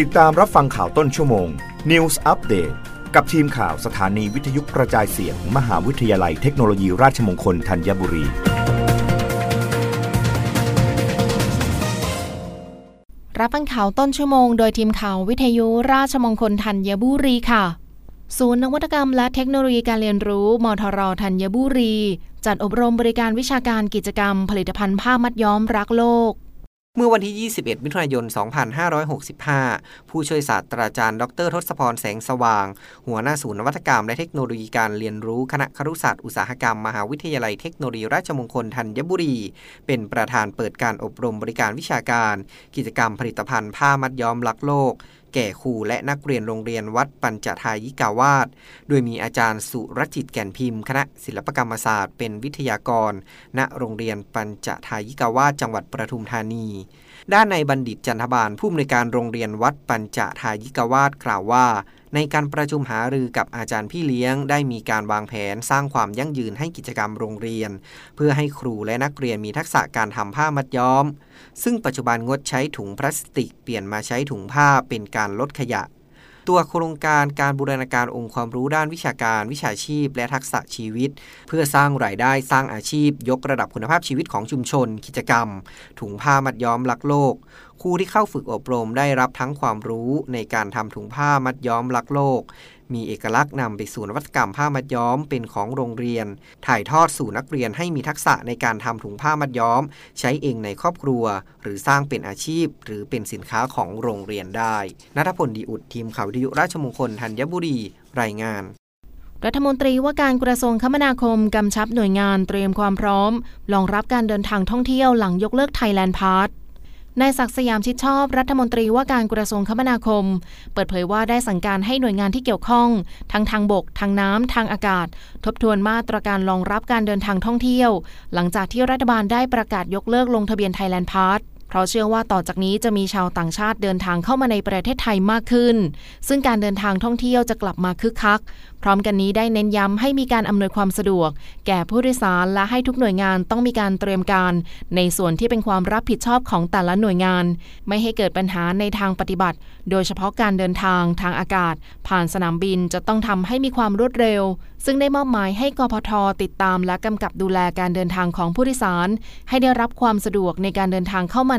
ติดตามรับฟังข่าวต้นชั่วโมง News Update กับทีมข่าวสถานีวิทยุกระจายเสียงมหาวิทยาลัยเทคโนโลยีราชมงคลธัญบุรี รับฟังข่าวต้นชั่วโมงโดยทีมข่าววิทยุราชมงคลธัญบุรีค่ะ ศูนย์นวัตกรรมและเทคโนโลยีการเรียนรู้ มทรธัญบุรี จัดอบรมบริการวิชาการกิจกรรม ผลิตภัณฑ์ผ้ามัดย้อมรักโลก เมื่อวันที่ 21 มิถุนายน 2565 ผู้ช่วยศาสตราจารย์ ดร ทศพร แสงสว่าง หัวหน้าศูนย์นวัตกรรมและเทคโนโลยีการเรียนรู้คณะครุศาสตร์อุตสาหกรรม มหาวิทยาลัยเทคโนโลยีราชมงคลธัญบุรี เป็นประธานเปิดการอบรมบริการวิชาการ กิจกรรมผลิตภัณฑ์ผ้ามัดย้อมลักโลก แก่ครูและนักเรียนโรงเรียนวัดปัญจทายิกาวาสโดยมีอาจารย์สุรจิตแก่นพิมพ์ คณะศิลปกรรมศาสตร์เป็นวิทยากร ณโรงเรียนปัญจทายิกาวาสจังหวัดปทุมธานี ด้านในบัณฑิตจันทบาลผู้อำนวยการโรงเรียนวัดปัญจทายิกาวาสกล่าวว่า ในการประชุมหารือกับอาจารย์พี่เลี้ยง ได้มีการวางแผนสร้างความยั่งยืนให้กิจกรรมโรงเรียน เพื่อให้ครูและนักเรียนมีทักษะการทำผ้ามัดย้อม ซึ่งปัจจุบันงดใช้ถุงพลาสติกเปลี่ยนมาใช้ถุงผ้าเป็นการลดขยะ ตัวโครงการการบูรณาการองค์ความรู้ด้านวิชาการวิชาชีพ และทักษะชีวิต เพื่อสร้างรายได้สร้างอาชีพ ยกระดับคุณภาพชีวิตของชุมชน กิจกรรม ถุงผ้ามัดย้อมรักโลก ครูที่เข้าฝึกอบรมได้รับทั้งความรู้ในการทำถุงผ้ามัดย้อมรักโลก มีเอกลักษณ์นำไปสู่นวัตกรรมผ้ามัดย้อมเป็นของโรงเรียน ถ่ายทอดสู่นักเรียนให้มีทักษะในการทำถุงผ้ามัดย้อม ใช้เองในครอบครัว หรือสร้างเป็นอาชีพ หรือเป็นสินค้าของโรงเรียนได้นัทพลดีอุดทีมข่าววิทยุราชมงคลธัญบุรี รายงานรัฐมนตรีว่าการกระทรวงคมนาคม กำชับหน่วยงานเตรียมความพร้อมรองรับการเดินทางท่องเที่ยวหลังยกเลิก Thailand Pass นายศักดิ์สยามชิดชอบรัฐมนตรีว่าการกระทรวงคมนาคม เปิดเผยว่าได้สั่งการให้หน่วยงานที่เกี่ยวข้อง ทั้งทางบก ทางน้ำทางอากาศ ทบทวนมาตรการรองรับการเดินทางท่องเที่ยว หลังจากที่รัฐบาลได้ประกาศยกเลิกลงทะเบียน Thailand Pass เพราะเชื่อว่าต่อจากนี้จะมีชาวต่างชาติเดินทางเข้ามาในประเทศไทยมากขึ้น ซึ่งการเดินทางท่องเที่ยวจะกลับมาคึกคัก พร้อมกันนี้ได้เน้นย้ำให้มีการอำนวยความสะดวก แก่ผู้โดยสารและให้ทุกหน่วยงานต้องมีการเตรียมการ ในส่วนที่เป็นความรับผิดชอบของแต่ละหน่วยงาน ไม่ให้เกิดปัญหาในทางปฏิบัติ โดยเฉพาะการเดินทางทางอากาศ ผ่านสนามบินจะต้องทำให้มีความรวดเร็ว ซึ่งได้มอบหมายให้กพทติดตาม และกำกับดูแลการเดินทางของผู้โดยสาร ให้ได้รับความสะดวกในการเดินทางเข้ามา